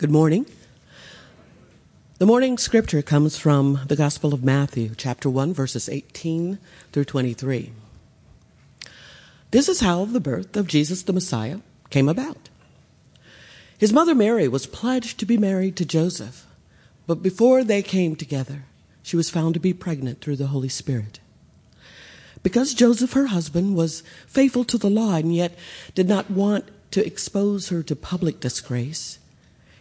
Good morning. The morning scripture comes from the Gospel of Matthew, chapter 1, verses 18 through 23. This is how the birth of Jesus the Messiah came about. His mother Mary was pledged to be married to Joseph, but before they came together, she was found to be pregnant through the Holy Spirit. Because Joseph, her husband, was faithful to the law and yet did not want to expose her to public disgrace,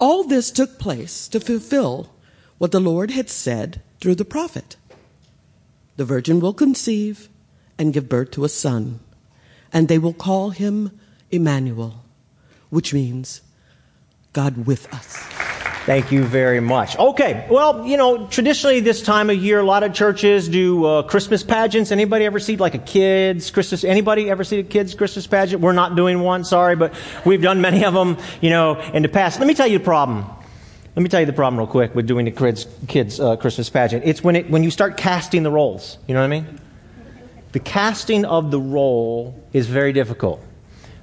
All this took place to fulfill what the Lord had said through the prophet. The virgin will conceive and give birth to a son, and they will call him Emmanuel, which means God with us. Thank you very much. Okay, well, you know, traditionally this time of year, a lot of churches do uh, Christmas pageants. Anybody ever see like a kids Christmas? Anybody ever see a kids Christmas pageant? We're not doing one, sorry, but we've done many of them, you know, in the past. Let me tell you the problem. Let me tell you the problem real quick with doing the kids, kids uh, Christmas pageant. It's when it when you start casting the roles. You know what I mean? The casting of the role is very difficult.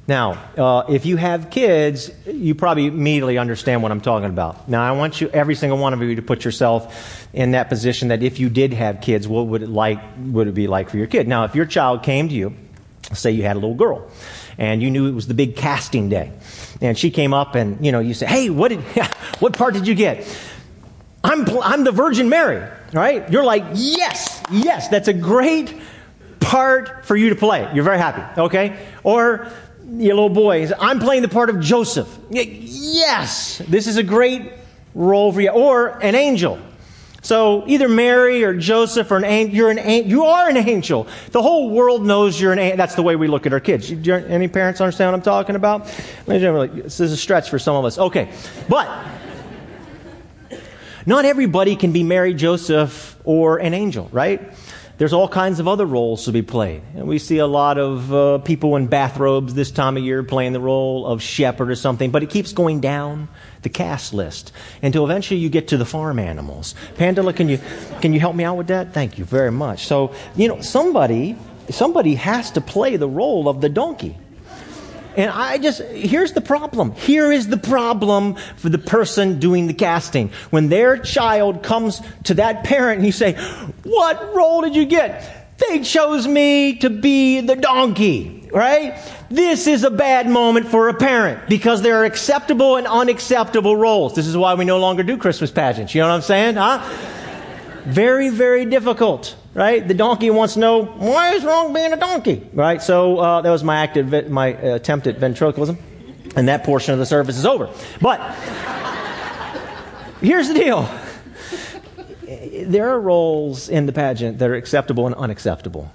Now, uh, if you have kids, you probably immediately understand what I'm talking about. Now, I want you, every single one of you, to put yourself in that position that if you did have kids, what would it like would it be like for your kid? Now, if your child came to you, say you had a little girl, and you knew it was the big casting day, and she came up, and you know, you say, "Hey, what did, what part did you get?" I'm, I'm the Virgin Mary, right? You're like, yes, yes, that's a great part for you to play. You're very happy, okay? Or your little boy. I'm playing the part of Joseph. Yes, this is a great role for you. Or an angel. So either Mary or Joseph or an angel, you're an you are an angel. The whole world knows you're an angel. That's the way we look at our kids. Any parents understand what I'm talking about? This is a stretch for some of us. Okay, but not everybody can be Mary, Joseph, or an angel, right? There's all kinds of other roles to be played. And we see a lot of uh, people in bathrobes this time of year playing the role of shepherd or something, but it keeps going down the cast list until eventually you get to the farm animals. Pandela, can you, can you help me out with that? Thank you very much. So, you know, somebody, somebody has to play the role of the donkey. And I just, here's the problem. Here is the problem for the person doing the casting. When their child comes to that parent and you say, What role did you get? They chose me to be the donkey, right? This is a bad moment for a parent because there are acceptable and unacceptable roles. This is why we no longer do Christmas pageants. You know what I'm saying? Huh? Very, very difficult right? The donkey wants to know why is wrong being a donkey, right? So uh, that was my active, my attempt at ventriloquism, and that portion of the service is over. But here's the deal: there are roles in the pageant that are acceptable and unacceptable.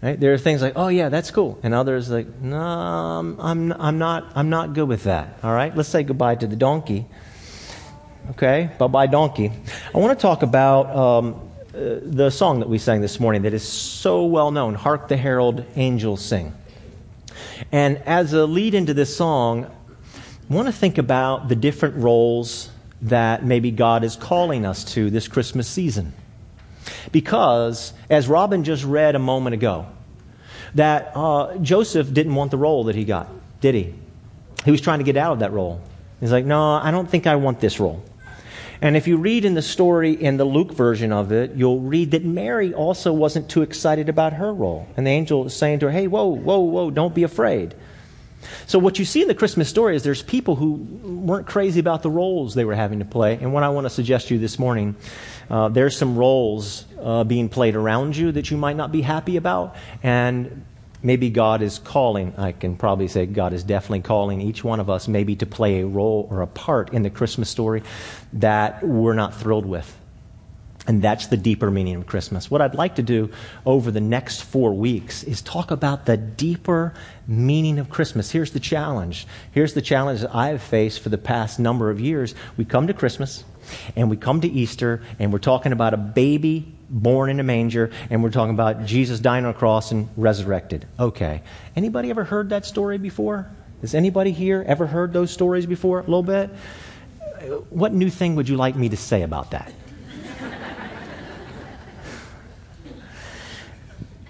Right? There are things like, oh yeah, that's cool, and others like, no, I'm, I'm not, I'm not good with that. All right, let's say goodbye to the donkey. Okay, bye bye donkey. I want to talk about um, the song that we sang this morning that is so well known Hark the Herald Angels Sing. And as a lead into this song, I want to think about the different roles that maybe God is calling us to this Christmas season. Because, as Robin just read a moment ago, that uh, Joseph didn't want the role that he got, did he? He was trying to get out of that role. He's like, no, I don't think I want this role. And if you read in the story in the Luke version of it, you'll read that Mary also wasn't too excited about her role. And the angel is saying to her, hey, whoa, whoa, whoa, don't be afraid. So, what you see in the Christmas story is there's people who weren't crazy about the roles they were having to play. And what I want to suggest to you this morning, uh, there's some roles uh, being played around you that you might not be happy about. And maybe God is calling, I can probably say God is definitely calling each one of us maybe to play a role or a part in the Christmas story that we're not thrilled with. And that's the deeper meaning of Christmas. What I'd like to do over the next four weeks is talk about the deeper meaning of Christmas. Here's the challenge. Here's the challenge that I've faced for the past number of years. We come to Christmas and we come to Easter and we're talking about a baby born in a manger and we're talking about Jesus dying on a cross and resurrected. Okay. Anybody ever heard that story before? Has anybody here ever heard those stories before a little bit? What new thing would you like me to say about that?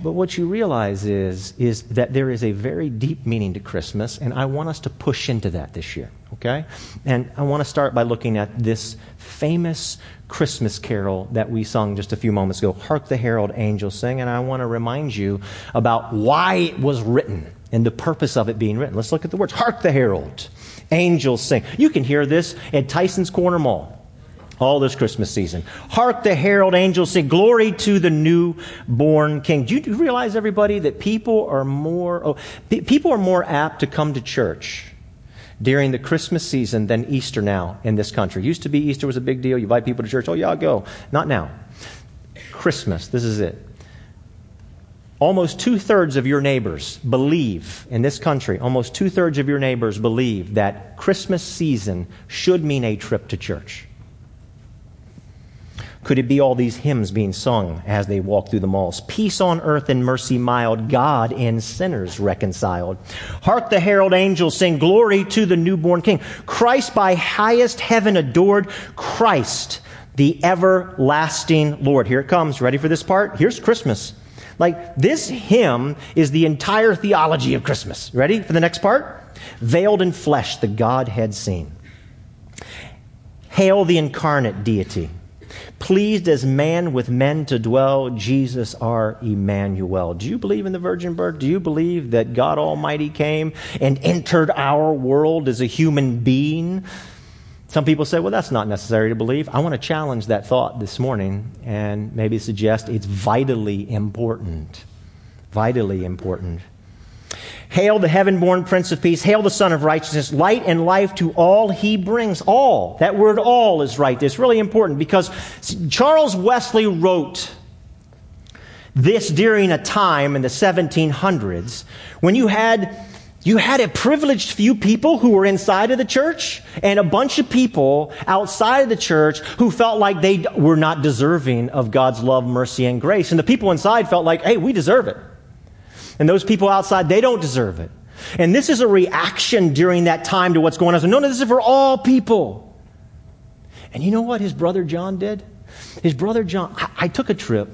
But what you realize is, is that there is a very deep meaning to Christmas, and I want us to push into that this year, okay? And I want to start by looking at this famous Christmas carol that we sung just a few moments ago, Hark the Herald Angels Sing, and I want to remind you about why it was written and the purpose of it being written. Let's look at the words. Hark the Herald Angels Sing. You can hear this at Tyson's Corner Mall all this Christmas season. Hark the herald angels sing, glory to the newborn king. Do you realize, everybody, that people are more, oh, people are more apt to come to church during the Christmas season than Easter now in this country. Used to be Easter was a big deal. You invite people to church. Oh, yeah, I'll go. Not now. Christmas, this is it. Almost two thirds of your neighbors believe in this country, almost two thirds of your neighbors believe that Christmas season should mean a trip to church. Could it be all these hymns being sung as they walk through the malls? Peace on earth and mercy mild, God and sinners reconciled. Hark the herald angels sing, glory to the newborn king. Christ by highest heaven adored, Christ, the everlasting Lord. Here it comes. Ready for this part? Here's Christmas. Like, this hymn is the entire theology of Christmas. Ready for the next part? Veiled in flesh, the Godhead seen. Hail the incarnate deity pleased as man with men to dwell, Jesus our Emmanuel. Do you believe in the virgin birth? Do you believe that God Almighty came and entered our world as a human being? Some people say, well, that's not necessary to believe. I want to challenge that thought this morning and maybe suggest it's vitally important. Vitally important. Hail the heaven born Prince of Peace. Hail the Sun of Righteousness. Light and life to all he brings. All. That word all is right. It's really important because Charles Wesley wrote this during a time in the 1700s when you had you had a privileged few people who were inside of the church and a bunch of people outside of the church who felt like they were not deserving of God's love, mercy, and grace. And the people inside felt like, hey, we deserve it. And those people outside, they don't deserve it. And this is a reaction during that time to what's going on. So, no, no, this is for all people. And you know what his brother John did? His brother John, I, I took a trip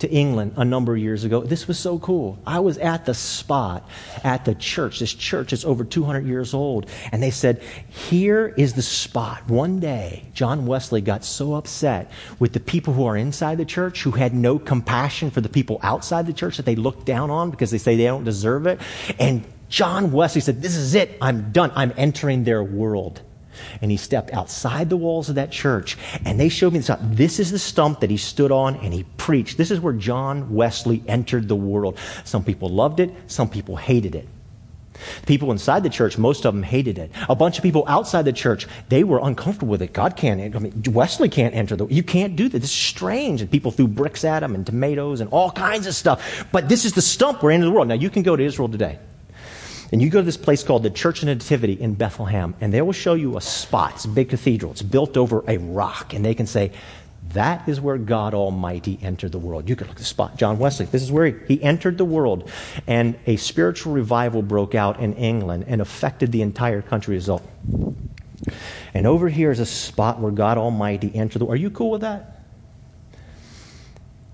to England a number of years ago. This was so cool. I was at the spot at the church. This church is over 200 years old. And they said, Here is the spot. One day, John Wesley got so upset with the people who are inside the church who had no compassion for the people outside the church that they looked down on because they say they don't deserve it. And John Wesley said, This is it. I'm done. I'm entering their world and he stepped outside the walls of that church and they showed me this. This is the stump that he stood on and he preached. This is where John Wesley entered the world. Some people loved it, some people hated it. People inside the church, most of them hated it. A bunch of people outside the church, they were uncomfortable with it. God can't, I mean, Wesley can't enter the, you can't do this. This is strange. And people threw bricks at him and tomatoes and all kinds of stuff. But this is the stump we're in the world. Now you can go to Israel today. And you go to this place called the Church of Nativity in Bethlehem, and they will show you a spot. It's a big cathedral. It's built over a rock, and they can say, that is where God Almighty entered the world. You can look at the spot. John Wesley, this is where he, he entered the world, and a spiritual revival broke out in England and affected the entire country as. And over here is a spot where God Almighty entered the world. Are you cool with that?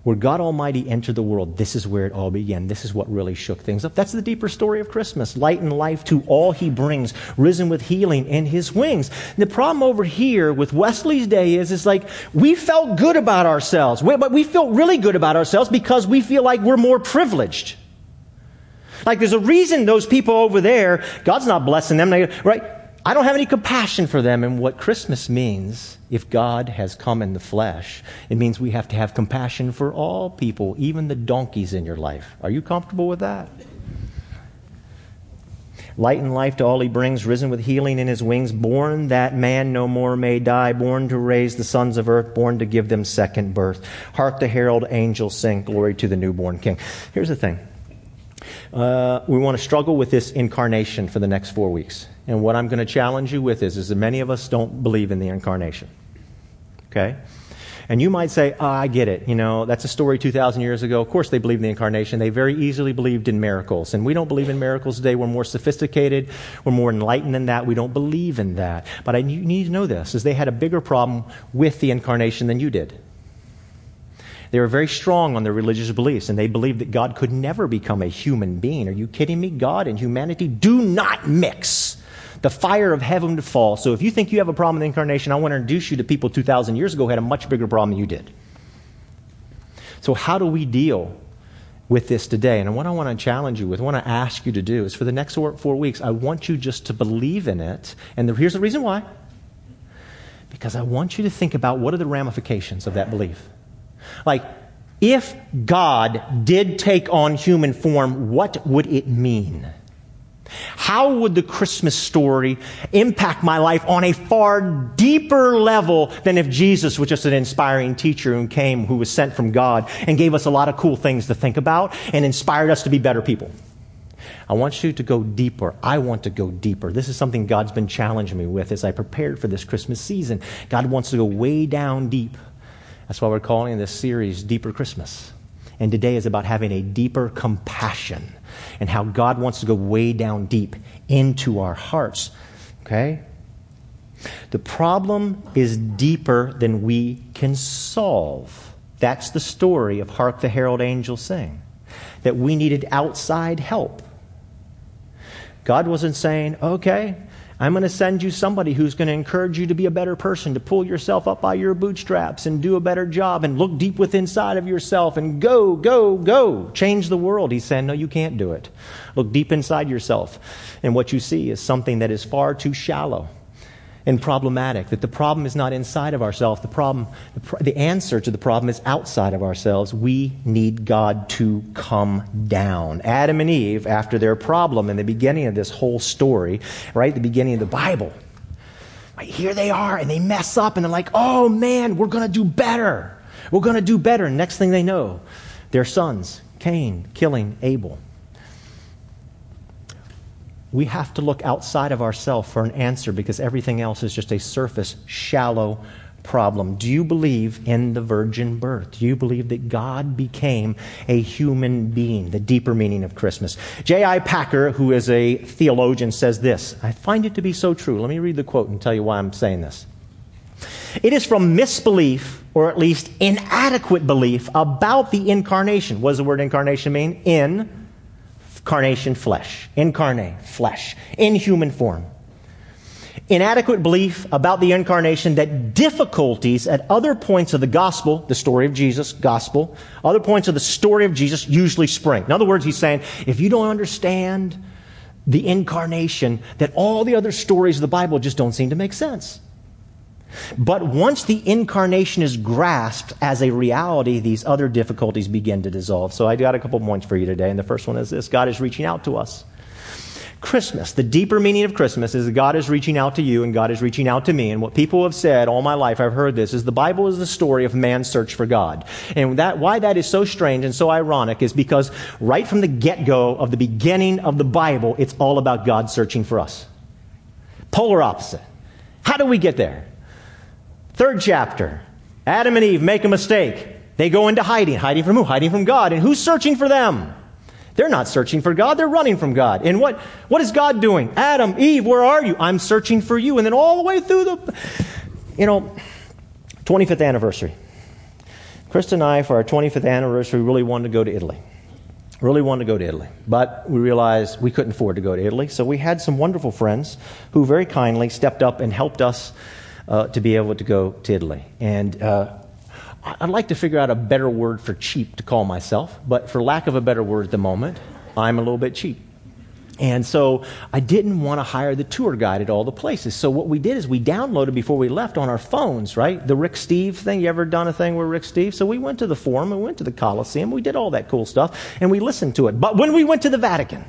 Where God Almighty entered the world, this is where it all began. This is what really shook things up. That's the deeper story of Christmas. Light and life to all he brings, risen with healing in his wings. And the problem over here with Wesley's day is, is like, we felt good about ourselves, but we feel really good about ourselves because we feel like we're more privileged. Like there's a reason those people over there, God's not blessing them, right? I don't have any compassion for them. And what Christmas means, if God has come in the flesh, it means we have to have compassion for all people, even the donkeys in your life. Are you comfortable with that? Light and life to all he brings, risen with healing in his wings, born that man no more may die, born to raise the sons of earth, born to give them second birth. Hark the herald angels sing, glory to the newborn king. Here's the thing. Uh, we want to struggle with this incarnation for the next four weeks. And what I'm going to challenge you with is, is that many of us don't believe in the incarnation. Okay? And you might say, oh, I get it. You know, that's a story 2,000 years ago. Of course, they believed in the incarnation. They very easily believed in miracles. And we don't believe in miracles today. We're more sophisticated. We're more enlightened than that. We don't believe in that. But I, need to know this, is they had a bigger problem with the incarnation than you did. They were very strong on their religious beliefs, and they believed that God could never become a human being. Are you kidding me? God and humanity do not mix the fire of heaven to fall. So if you think you have a problem with the incarnation, I want to introduce you to people 2,000 years ago who had a much bigger problem than you did. So, how do we deal with this today? And what I want to challenge you with, what I want to ask you to do is for the next four weeks, I want you just to believe in it. And the, here's the reason why. Because I want you to think about what are the ramifications of that belief. Like, if God did take on human form, what would it mean? How would the Christmas story impact my life on a far deeper level than if Jesus was just an inspiring teacher who came, who was sent from God and gave us a lot of cool things to think about and inspired us to be better people? I want you to go deeper. I want to go deeper. This is something God's been challenging me with as I prepared for this Christmas season. God wants to go way down deep. That's why we're calling this series Deeper Christmas. And today is about having a deeper compassion and how God wants to go way down deep into our hearts. Okay? The problem is deeper than we can solve. That's the story of Hark the Herald Angels Sing. That we needed outside help. God wasn't saying, okay, I'm going to send you somebody who's going to encourage you to be a better person, to pull yourself up by your bootstraps and do a better job and look deep within inside of yourself and go, go, go. Change the world. He's saying, no, you can't do it. Look deep inside yourself. And what you see is something that is far too shallow and problematic. That the problem is not inside of ourselves. The problem, the, the, answer to the problem is outside of ourselves. We need God to come down. Adam and Eve, after their problem in the beginning of this whole story, right, the beginning of the Bible, right, here they are and they mess up and they're like, oh man, we're going to do better. We're going to do better. And next thing they know, their sons, Cain, killing Abel we have to look outside of ourselves for an answer because everything else is just a surface, shallow problem. Do you believe in the virgin birth? Do you believe that God became a human being? The deeper meaning of Christmas. J.I. Packer, who is a theologian, says this. I find it to be so true. Let me read the quote and tell you why I'm saying this. It is from misbelief, or at least inadequate belief, about the incarnation. What does the word incarnation mean? In Carnation, flesh. Incarnate, flesh. In human form. Inadequate belief about the incarnation that difficulties at other points of the gospel, the story of Jesus, gospel, other points of the story of Jesus usually spring. In other words, he's saying, if you don't understand the incarnation, that all the other stories of the Bible just don't seem to make sense. But once the incarnation is grasped as a reality, these other difficulties begin to dissolve. So I got a couple points for you today, and the first one is this God is reaching out to us. Christmas, the deeper meaning of Christmas is that God is reaching out to you and God is reaching out to me. And what people have said all my life, I've heard this, is the Bible is the story of man's search for God. And that, why that is so strange and so ironic is because right from the get go of the beginning of the Bible, it's all about God searching for us. Polar opposite. How do we get there? Third chapter Adam and Eve make a mistake. They go into hiding. Hiding from who? Hiding from God. And who's searching for them? They're not searching for God, they're running from God. And what, what is God doing? Adam, Eve, where are you? I'm searching for you. And then all the way through the, you know, 25th anniversary. Krista and I, for our 25th anniversary, really wanted to go to Italy. Really wanted to go to Italy. But we realized we couldn't afford to go to Italy. So we had some wonderful friends who very kindly stepped up and helped us uh, to be able to go to Italy. And uh, I'd like to figure out a better word for cheap to call myself, but for lack of a better word at the moment, I'm a little bit cheap. And so I didn't want to hire the tour guide at all the places. So what we did is we downloaded before we left on our phones, right? The Rick Steve thing. You ever done a thing with Rick Steve? So we went to the Forum, we went to the Coliseum, we did all that cool stuff, and we listened to it. But when we went to the Vatican,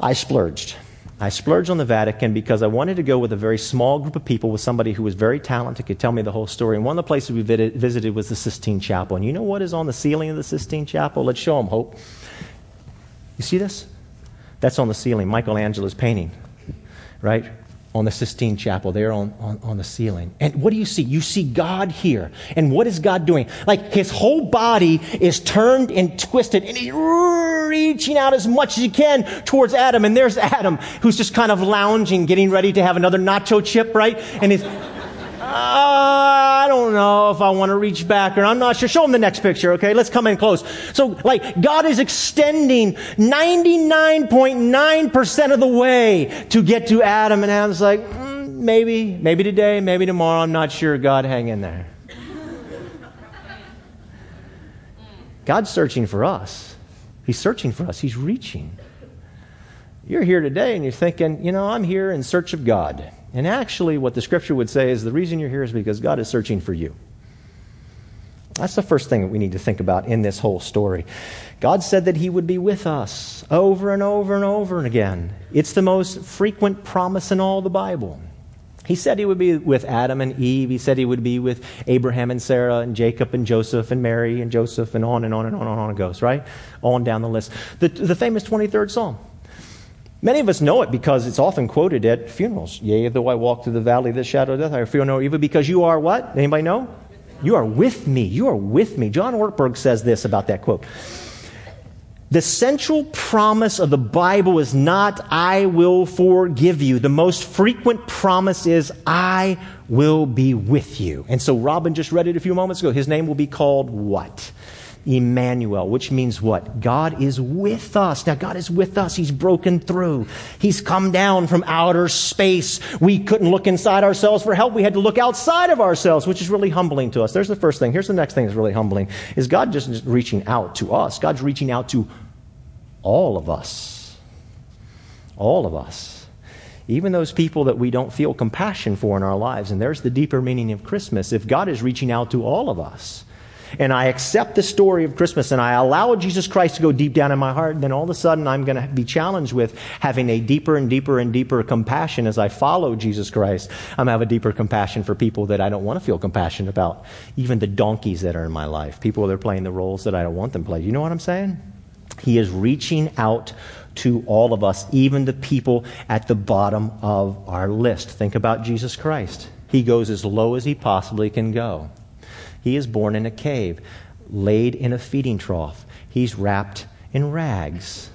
I splurged. I splurged on the Vatican because I wanted to go with a very small group of people, with somebody who was very talented, could tell me the whole story. And one of the places we visited was the Sistine Chapel. And you know what is on the ceiling of the Sistine Chapel? Let's show them, Hope. You see this? That's on the ceiling. Michelangelo's painting, right? On the Sistine Chapel, there on, on, on, the ceiling. And what do you see? You see God here. And what is God doing? Like his whole body is turned and twisted, and he's reaching out as much as he can towards Adam. And there's Adam, who's just kind of lounging, getting ready to have another nacho chip, right? And he's, I don't know if I want to reach back or I'm not sure. Show them the next picture, okay? Let's come in close. So, like, God is extending 99.9% of the way to get to Adam, and Adam's like, mm, maybe, maybe today, maybe tomorrow, I'm not sure. God, hang in there. God's searching for us. He's searching for us. He's reaching. You're here today and you're thinking, you know, I'm here in search of God. And actually, what the scripture would say is the reason you're here is because God is searching for you. That's the first thing that we need to think about in this whole story. God said that He would be with us over and over and over and again. It's the most frequent promise in all the Bible. He said He would be with Adam and Eve. He said He would be with Abraham and Sarah and Jacob and Joseph and Mary and Joseph and on and on and on and on it goes, right? On down the list. The, the famous 23rd Psalm. Many of us know it because it's often quoted at funerals. Yea, though I walk through the valley of the shadow of death, I fear no evil because you are what? Anybody know? You are with me. You are with me. John Ortberg says this about that quote. The central promise of the Bible is not, I will forgive you. The most frequent promise is, I will be with you. And so Robin just read it a few moments ago. His name will be called what? Emmanuel, which means what? God is with us. Now, God is with us. He's broken through. He's come down from outer space. We couldn't look inside ourselves for help. We had to look outside of ourselves, which is really humbling to us. There's the first thing. Here's the next thing that's really humbling is God just reaching out to us. God's reaching out to all of us. All of us. Even those people that we don't feel compassion for in our lives. And there's the deeper meaning of Christmas. If God is reaching out to all of us, and I accept the story of Christmas and I allow Jesus Christ to go deep down in my heart, then all of a sudden I'm going to be challenged with having a deeper and deeper and deeper compassion as I follow Jesus Christ. I'm going to have a deeper compassion for people that I don't want to feel compassion about, even the donkeys that are in my life, people that are playing the roles that I don't want them to play. You know what I'm saying? He is reaching out to all of us, even the people at the bottom of our list. Think about Jesus Christ. He goes as low as he possibly can go. He is born in a cave, laid in a feeding trough. He's wrapped in rags.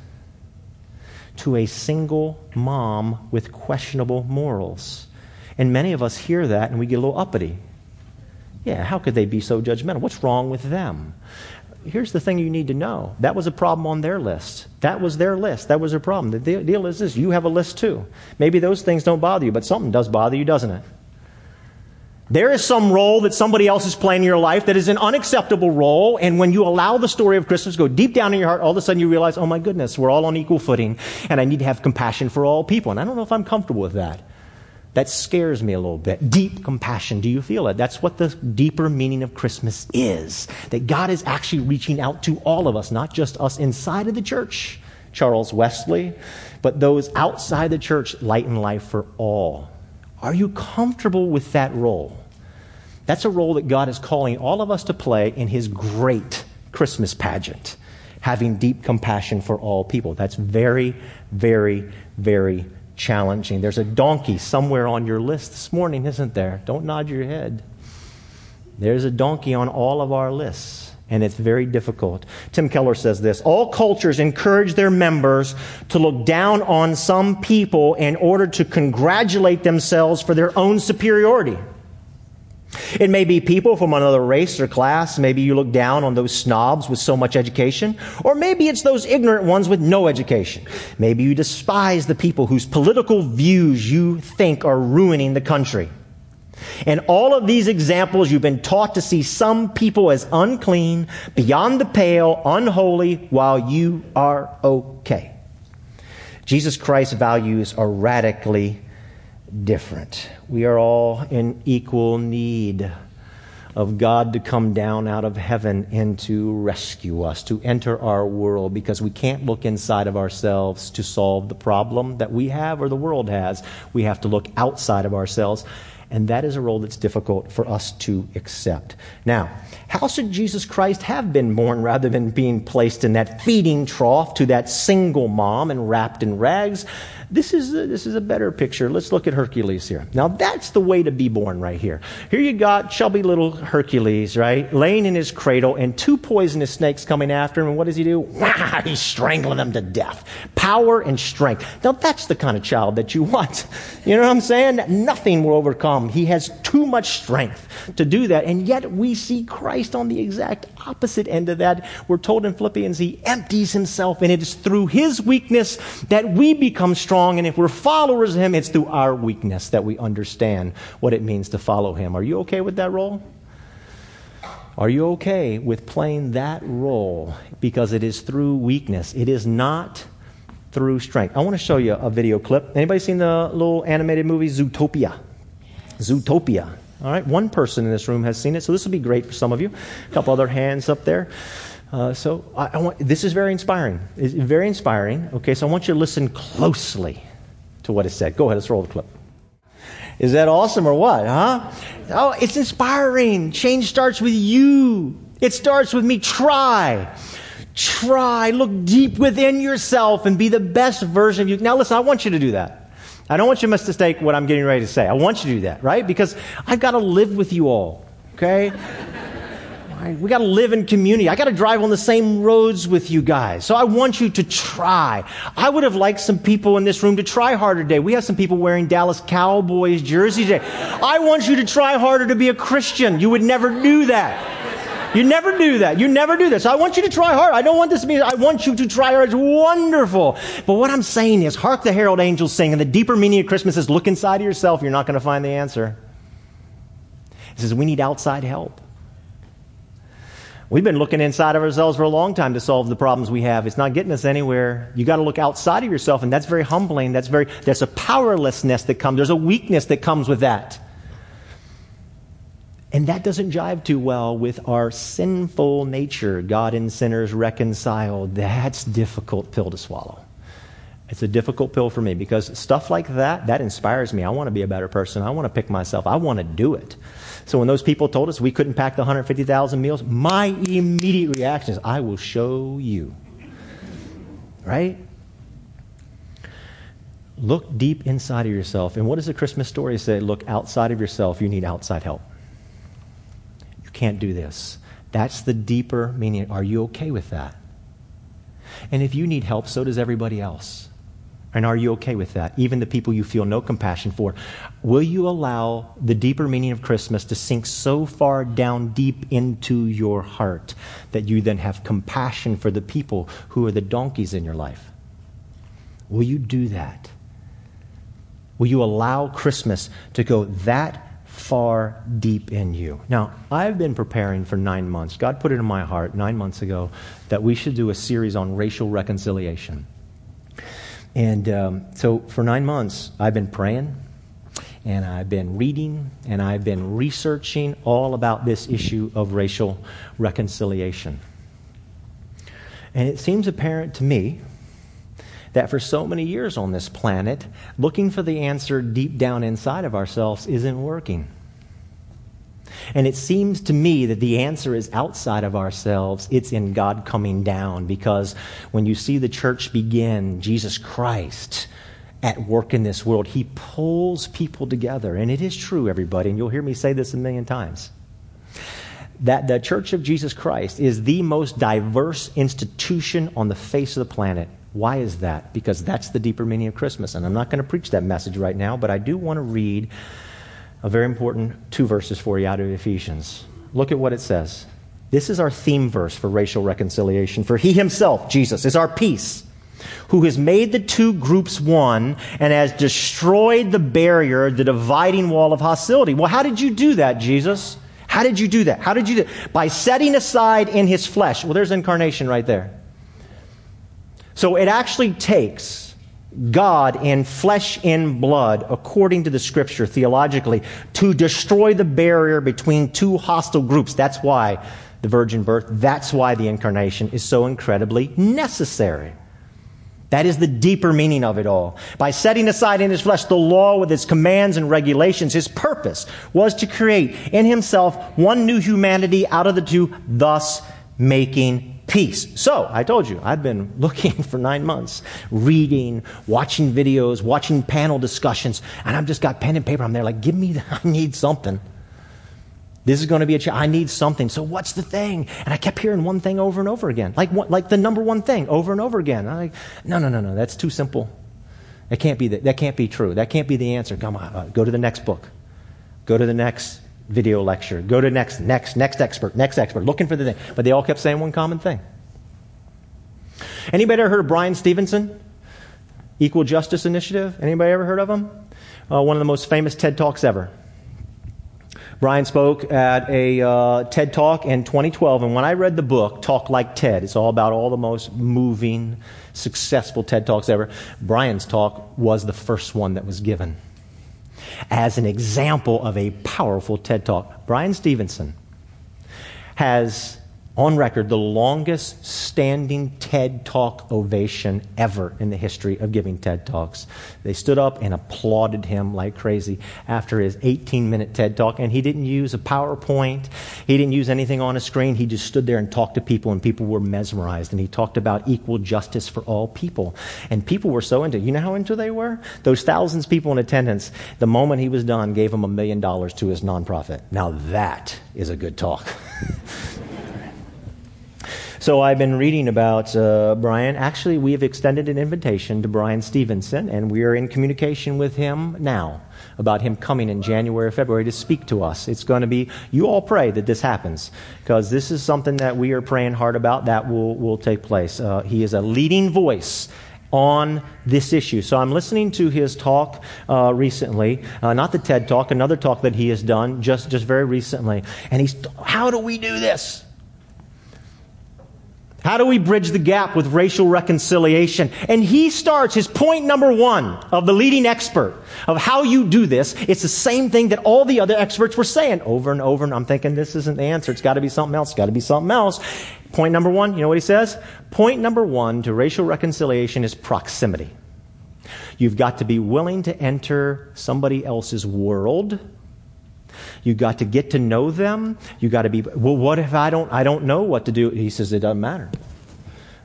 To a single mom with questionable morals. And many of us hear that and we get a little uppity. Yeah, how could they be so judgmental? What's wrong with them? Here's the thing you need to know that was a problem on their list. That was their list. That was their problem. The deal is this you have a list too. Maybe those things don't bother you, but something does bother you, doesn't it? There is some role that somebody else is playing in your life that is an unacceptable role. And when you allow the story of Christmas to go deep down in your heart, all of a sudden you realize, oh my goodness, we're all on equal footing and I need to have compassion for all people. And I don't know if I'm comfortable with that. That scares me a little bit. Deep compassion. Do you feel it? That's what the deeper meaning of Christmas is. That God is actually reaching out to all of us, not just us inside of the church, Charles Wesley, but those outside the church, light and life for all. Are you comfortable with that role? That's a role that God is calling all of us to play in His great Christmas pageant, having deep compassion for all people. That's very, very, very challenging. There's a donkey somewhere on your list this morning, isn't there? Don't nod your head. There's a donkey on all of our lists and it's very difficult. Tim Keller says this All cultures encourage their members to look down on some people in order to congratulate themselves for their own superiority. It may be people from another race or class. Maybe you look down on those snobs with so much education. Or maybe it's those ignorant ones with no education. Maybe you despise the people whose political views you think are ruining the country. In all of these examples, you've been taught to see some people as unclean, beyond the pale, unholy, while you are okay. Jesus Christ's values are radically different. We are all in equal need. of God to come down out of heaven and to rescue us, to enter our world, because we can't look inside of ourselves to solve the problem that we have or the world has. We have to look outside of ourselves. And that is a role that's difficult for us to accept. Now, how should Jesus Christ have been born rather than being placed in that feeding trough to that single mom and wrapped in rags? This is, a, this is a better picture. Let's look at Hercules here. Now, that's the way to be born right here. Here you got chubby little Hercules, right? Laying in his cradle and two poisonous snakes coming after him. And what does he do? He's strangling them to death. Power and strength. Now, that's the kind of child that you want. You know what I'm saying? Nothing will overcome. He has too much strength to do that. And yet we see Christ on the exact opposite end of that. We're told in Philippians, he empties himself, and it is through his weakness that we become strong. And if we're followers of him, it's through our weakness that we understand what it means to follow him. Are you okay with that role? Are you okay with playing that role? Because it is through weakness. It is not through strength. I want to show you a video clip. Anybody seen the little animated movie Zootopia? Zootopia. All right, one person in this room has seen it, so this will be great for some of you. A couple other hands up there. Uh, so I, I want, this is very inspiring. It's very inspiring. Okay, so I want you to listen closely to what is said. Go ahead, let's roll the clip. Is that awesome or what, huh? Oh, it's inspiring. Change starts with you. It starts with me. Try. Try. Look deep within yourself and be the best version of you. Now, listen, I want you to do that. I don't want you to mistake what I'm getting ready to say. I want you to do that, right? Because I've got to live with you all, okay? We got to live in community. I got to drive on the same roads with you guys. So I want you to try. I would have liked some people in this room to try harder today. We have some people wearing Dallas Cowboys jerseys today. I want you to try harder to be a Christian. You would never do that. You never do that. You never do this. I want you to try hard. I don't want this to be, I want you to try hard. It's wonderful. But what I'm saying is, hark the herald angels sing, and the deeper meaning of Christmas is look inside of yourself. You're not going to find the answer. It says we need outside help. We've been looking inside of ourselves for a long time to solve the problems we have. It's not getting us anywhere. You got to look outside of yourself, and that's very humbling. That's very, there's a powerlessness that comes. There's a weakness that comes with that. And that doesn't jive too well with our sinful nature, God and sinners reconciled. That's a difficult pill to swallow. It's a difficult pill for me because stuff like that, that inspires me. I want to be a better person. I want to pick myself. I want to do it. So when those people told us we couldn't pack the 150,000 meals, my immediate reaction is, I will show you. Right? Look deep inside of yourself. And what does the Christmas story say? Look outside of yourself. You need outside help You can't do this. That's the deeper meaning. Are you okay with that? And if you need help, so does everybody else. And are you okay with that? Even the people you feel no compassion for. Will you allow the deeper meaning of Christmas to sink so far down deep into your heart that you then have compassion for the people who are the donkeys in your life? Will you do that? Will you allow Christmas to go that far deep in you. Now, I've been preparing for nine months. God put it in my heart nine months ago that we should do a series on racial reconciliation. And um, so for nine months, I've been praying and I've been reading and I've been researching all about this issue of racial reconciliation. And it seems apparent to me that for so many years on this planet, looking for the answer deep down inside of ourselves isn't working. And it seems to me that the answer is outside of ourselves. It's in God coming down because when you see the church begin, Jesus Christ at work in this world, he pulls people together. And it is true, everybody, and you'll hear me say this a million times that the Church of Jesus Christ is the most diverse institution on the face of the planet. Why is that? Because that's the deeper meaning of Christmas. And I'm not going to preach that message right now, but I do want to read a very important two verses for you out of Ephesians. Look at what it says. This is our theme verse for racial reconciliation. For he himself, Jesus, is our peace, who has made the two groups one and has destroyed the barrier, the dividing wall of hostility. Well, how did you do that, Jesus? How did you do that? How did you do it? By setting aside in his flesh. Well, there's incarnation right there. So it actually takes God in flesh and blood, according to the scripture, theologically, to destroy the barrier between two hostile groups. That's why the virgin birth, that's why the incarnation is so incredibly necessary. That is the deeper meaning of it all. By setting aside in his flesh the law with its commands and regulations, his purpose was to create in himself one new humanity out of the two, thus making peace. So, I told you, I've been looking for nine months, reading, watching videos, watching panel discussions, and I've just got pen and paper. I'm there like, give me, the, I need something. This is going to be a challenge. I need something. So what's the thing? And I kept hearing one thing over and over again, like like the number one thing over and over again. I'm like, no, no, no, no. That's too simple. That can't be the, that can't be true. That can't be the answer. Come on, uh, go to the next book. Go to the next video lecture. Go to next, next, next expert, next expert. Looking for the thing, but they all kept saying one common thing. Anybody ever heard of Bryan Stevenson? Equal Justice Initiative. Anybody ever heard of him? Uh, one of the most famous TED talks ever. Bryan spoke at a uh, TED Talk in 2012, and when I read the book, Talk Like TED, it's all about all the most moving, successful TED Talks ever. Bryan's talk was the first one that was given as an example of a powerful TED Talk. Bryan Stevenson has on record the longest standing TED Talk ovation ever in the history of giving TED Talks. They stood up and applauded him like crazy after his 18 minute TED Talk. And he didn't use a PowerPoint, he didn't use anything on a screen. He just stood there and talked to people, and people were mesmerized. And he talked about equal justice for all people. And people were so into it. You know how into they were? Those thousands of people in attendance, the moment he was done, gave him a million dollars to his nonprofit. Now that is a good talk. So I've been reading about uh, Bryan. Actually, we have extended an invitation to Bryan Stevenson, and we are in communication with him now about him coming in January or February to speak to us. It's going to be, you all pray that this happens, because this is something that we are praying hard about that will, will take place. Uh, he is a leading voice on this issue. So I'm listening to his talk uh, recently, uh, not the TED talk, another talk that he has done just, just very recently. And he's, how do we do this? How do we bridge the gap with racial reconciliation? And he starts his point number one of the leading expert of how you do this. It's the same thing that all the other experts were saying over and over. And I'm thinking this isn't the answer. It's got to be something else. It's got to be something else. Point number one, you know what he says? Point number one to racial reconciliation is proximity. You've got to be willing to enter somebody else's world you got to get to know them. You got to be, well, what if I don't, I don't know what to do? He says, it doesn't matter.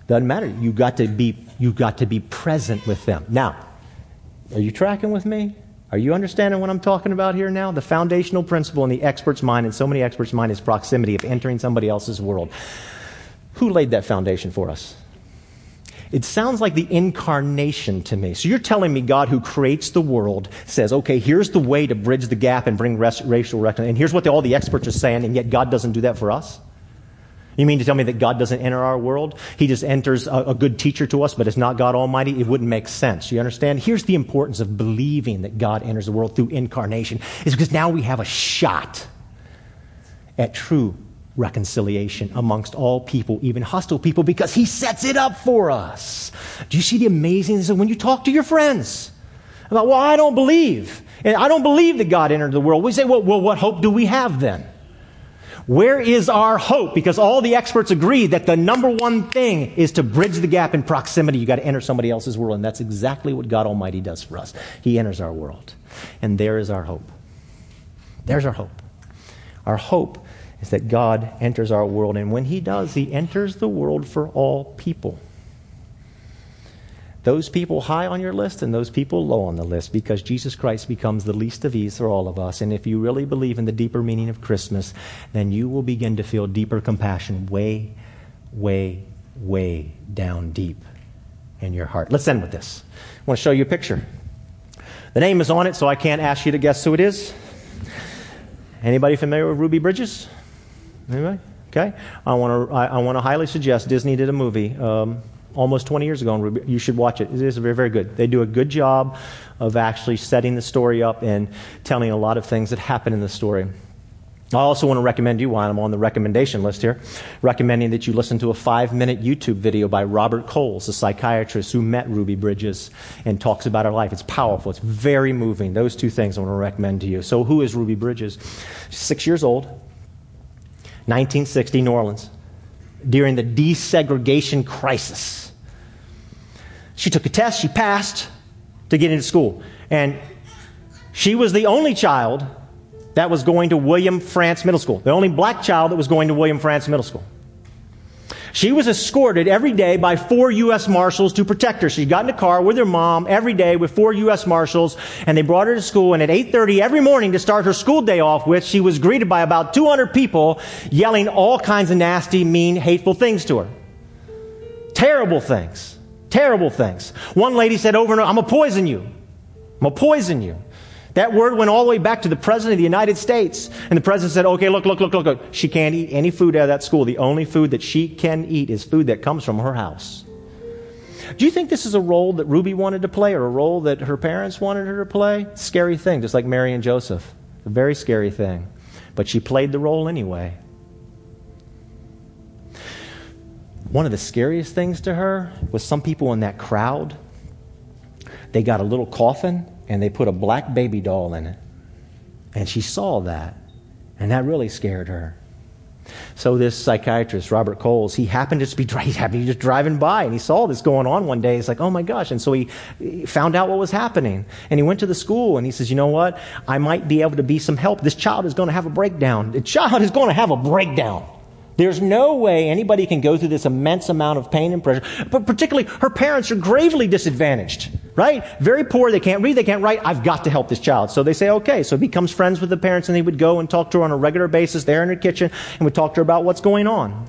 Doesn't matter. You got to be, you got to be present with them. Now, are you tracking with me? Are you understanding what I'm talking about here now? The foundational principle in the expert's mind, and so many experts' mind, is proximity of entering somebody else's world. Who laid that foundation for us? It sounds like the incarnation to me. So you're telling me God, who creates the world, says, okay, here's the way to bridge the gap and bring res- racial reconciliation. And here's what the, all the experts are saying, and yet God doesn't do that for us? You mean to tell me that God doesn't enter our world? He just enters a, a good teacher to us, but it's not God Almighty? It wouldn't make sense. You understand? Here's the importance of believing that God enters the world through incarnation, is because now we have a shot at true reconciliation amongst all people, even hostile people, because he sets it up for us. Do you see the amazing? So when you talk to your friends about, well, I don't believe, and I don't believe that God entered the world, we say, well, well what hope do we have then? Where is our hope? Because all the experts agree that the number one thing is to bridge the gap in proximity. You got to enter somebody else's world, and that's exactly what God Almighty does for us. He enters our world, and there is our hope. There's our hope. Our hope is that God enters our world. And when He does, He enters the world for all people. Those people high on your list and those people low on the list because Jesus Christ becomes the least of these for all of us. And if you really believe in the deeper meaning of Christmas, then you will begin to feel deeper compassion way, way, way down deep in your heart. Let's end with this. I want to show you a picture. The name is on it, so I can't ask you to guess who it is. Anybody familiar with Ruby Bridges? Anybody? Okay. I want to. I, I want to highly suggest Disney did a movie um, almost 20 years ago, and you should watch it. It is very, very good. They do a good job of actually setting the story up and telling a lot of things that happen in the story. I also want to recommend you, while I'm on the recommendation list here, recommending that you listen to a five minute YouTube video by Robert Coles, a psychiatrist who met Ruby Bridges and talks about her life. It's powerful, it's very moving. Those two things I want to recommend to you. So, who is Ruby Bridges? She's six years old, 1960, New Orleans, during the desegregation crisis. She took a test, she passed to get into school. And she was the only child that was going to William Frantz Middle School, the only black child that was going to William Frantz Middle School. She was escorted every day by four U.S. Marshals to protect her. She got in a car with her mom every day with four U.S. Marshals, and they brought her to school. And at 8:30 every morning to start her school day off with, she was greeted by about 200 people yelling all kinds of nasty, mean, hateful things to her. Terrible things. Terrible things. One lady said over and over, "I'm gonna poison you. I'm gonna poison you." That word went all the way back to the President of the United States. And the President said, okay, look, look, look, look, look. She can't eat any food out of that school. The only food that she can eat is food that comes from her house. Do you think this is a role that Ruby wanted to play or a role that her parents wanted her to play? Scary thing, just like Mary and Joseph. A very scary thing. But she played the role anyway. One of the scariest things to her was some people in that crowd, they got a little coffin and they put a black baby doll in it. And she saw that, and that really scared her. So this psychiatrist, Robert Coles, he happened to just be he's happy just driving by, and he saw this going on one day. He's like, "Oh my gosh!" And so he, he found out what was happening, and he went to the school, and he says, "You know what? I might be able to be some help. This child is going to have a breakdown. The child is going to have a breakdown." There's no way anybody can go through this immense amount of pain and pressure. But particularly, her parents are gravely disadvantaged, right? Very poor. They can't read. They can't write. I've got to help this child. So they say, okay. So he becomes friends with the parents and he would go and talk to her on a regular basis there in her kitchen and would talk to her about what's going on.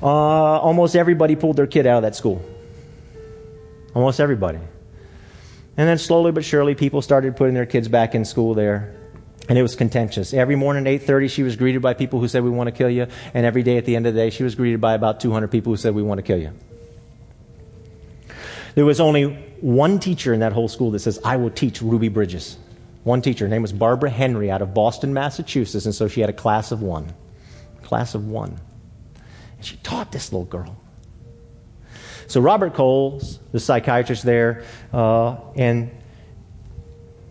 Uh, almost everybody pulled their kid out of that school. Almost everybody. And then slowly but surely, people started putting their kids back in school there. And it was contentious. Every morning at 8:30 she was greeted by people who said we want to kill you, and every day at the end of the day she was greeted by about 200 people who said we want to kill you. There was only one teacher in that whole school that says I will teach Ruby Bridges. One teacher, her name was Barbara Henry out of Boston, Massachusetts, and so she had a class of 1. Class of 1. And she taught this little girl. So Robert Coles, the psychiatrist there, uh, and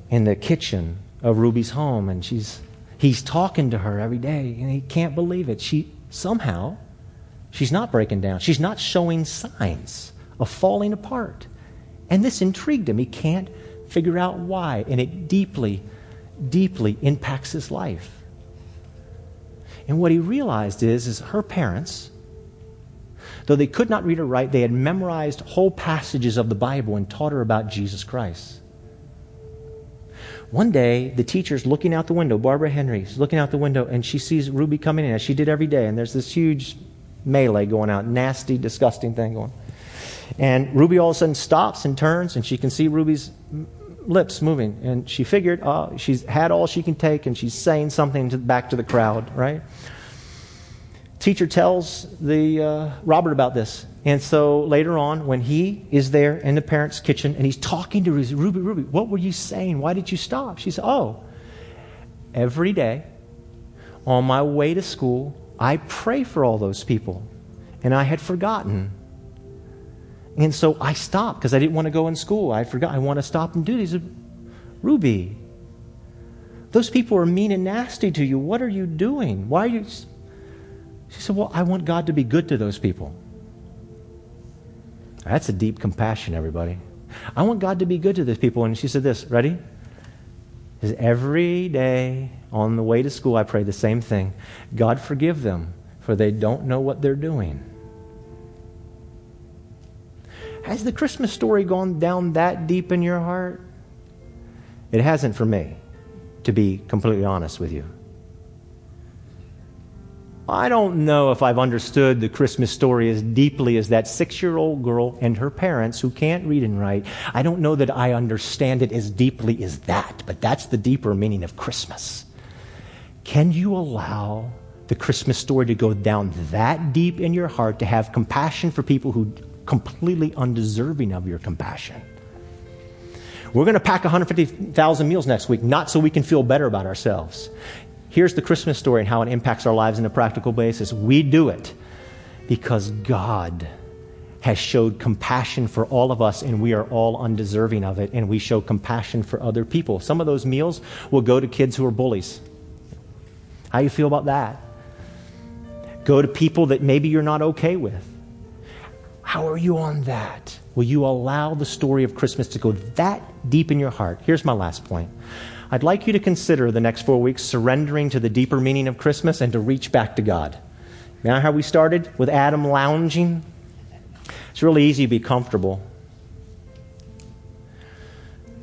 in the kitchen of Ruby's home, and she's he's talking to her every day, and he can't believe it. She somehow she's not breaking down. She's not showing signs of falling apart. And this intrigued him. He can't figure out why, and it deeply, deeply impacts his life. And what he realized is, is her parents, though they could not read or write, they had memorized whole passages of the Bible and taught her about Jesus Christ. One day, the teacher's looking out the window. Barbara Henry's looking out the window, and she sees Ruby coming in, as she did every day. And there's this huge melee going out, nasty, disgusting thing going. And Ruby all of a sudden stops and turns, and she can see Ruby's lips moving. And she figured uh, she's had all she can take, and she's saying something to, back to the crowd, right? Teacher tells the uh, Robert about this, and so later on, when he is there in the parents' kitchen and he's talking to Ruby, Ruby, Ruby, what were you saying? Why did you stop? She said, Oh, every day on my way to school, I pray for all those people. And I had forgotten. And so I stopped because I didn't want to go in school. I forgot. I want to stop and do these. Ruby, those people are mean and nasty to you. What are you doing? Why are you. She said, Well, I want God to be good to those people. That's a deep compassion, everybody. I want God to be good to those people. And she said this, ready? Is every day on the way to school, I pray the same thing God, forgive them, for they don't know what they're doing. Has the Christmas story gone down that deep in your heart? It hasn't for me, to be completely honest with you. I don't know if I've understood the Christmas story as deeply as that six year old girl and her parents who can't read and write. I don't know that I understand it as deeply as that, but that's the deeper meaning of Christmas. Can you allow the Christmas story to go down that deep in your heart to have compassion for people who completely undeserving of your compassion? We're going to pack 150,000 meals next week, not so we can feel better about ourselves. Here's the Christmas story and how it impacts our lives in a practical basis. We do it because God has showed compassion for all of us, and we are all undeserving of it, and we show compassion for other people. Some of those meals will go to kids who are bullies. How you feel about that? Go to people that maybe you're not okay with. How are you on that? Will you allow the story of Christmas to go that deep in your heart? Here's my last point. I'd like you to consider the next four weeks surrendering to the deeper meaning of Christmas and to reach back to God. Now, how we started with Adam lounging? It's really easy to be comfortable.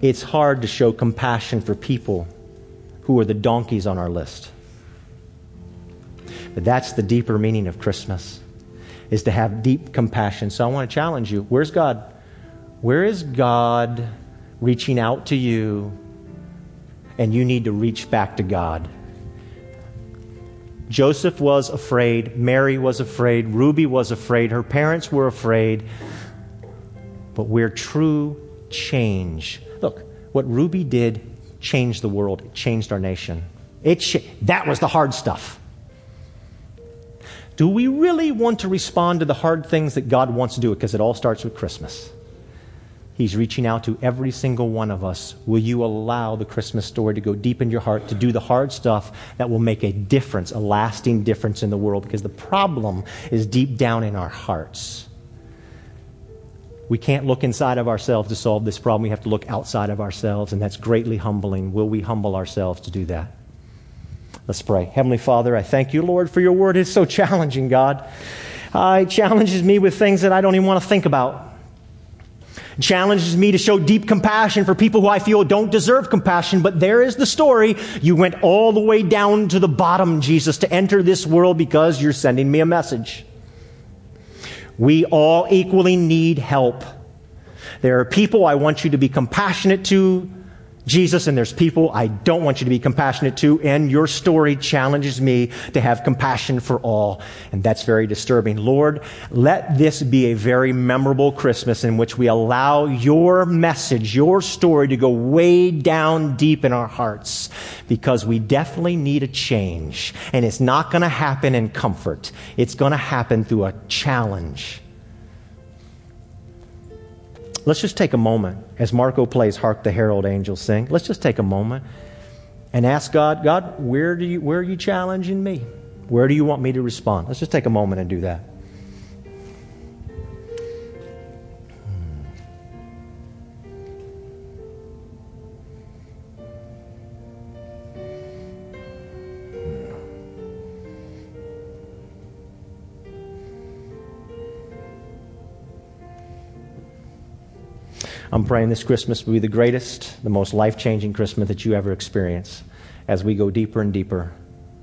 It's hard to show compassion for people who are the donkeys on our list. But that's the deeper meaning of Christmas is to have deep compassion. So I want to challenge you. Where's God? Where is God reaching out to you and you need to reach back to God? Joseph was afraid. Mary was afraid. Ruby was afraid. Her parents were afraid. But where true change. Look, what Ruby did changed the world, it changed our nation. It sh- that was the hard stuff. Do we really want to respond to the hard things that God wants to do? Because it all starts with Christmas. He's reaching out to every single one of us. Will you allow the Christmas story to go deep in your heart, to do the hard stuff that will make a difference, a lasting difference in the world? Because the problem is deep down in our hearts. We can't look inside of ourselves to solve this problem. We have to look outside of ourselves, and that's greatly humbling. Will we humble ourselves to do that? Let's pray. Heavenly Father, I thank you, Lord, for your word. It's so challenging, God. Uh, it challenges me with things that I don't even want to think about challenges me to show deep compassion for people who I feel don't deserve compassion. But there is the story. You went all the way down to the bottom, Jesus, to enter this world because you're sending me a message. We all equally need help. There are people I want you to be compassionate to Jesus, and there's people I don't want you to be compassionate to, and your story challenges me to have compassion for all, and that's very disturbing. Lord, let this be a very memorable Christmas in which we allow your message, your story to go way down deep in our hearts, because we definitely need a change, and it's not going to happen in comfort. It's going to happen through a challenge. Let's just take a moment as Marco plays Hark the Herald Angels Sing. Let's just take a moment and ask God, God, where, do you, where are you challenging me? Where do you want me to respond? Let's just take a moment and do that. I'm praying this Christmas will be the greatest, the most life changing Christmas that you ever experience as we go deeper and deeper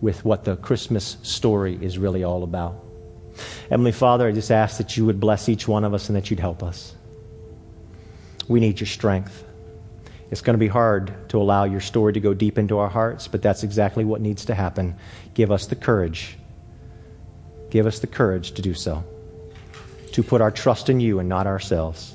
with what the Christmas story is really all about. Heavenly Father, I just ask that you would bless each one of us and that you'd help us. We need your strength. It's going to be hard to allow your story to go deep into our hearts, but that's exactly what needs to happen. Give us the courage. Give us the courage to do so, to put our trust in you and not ourselves.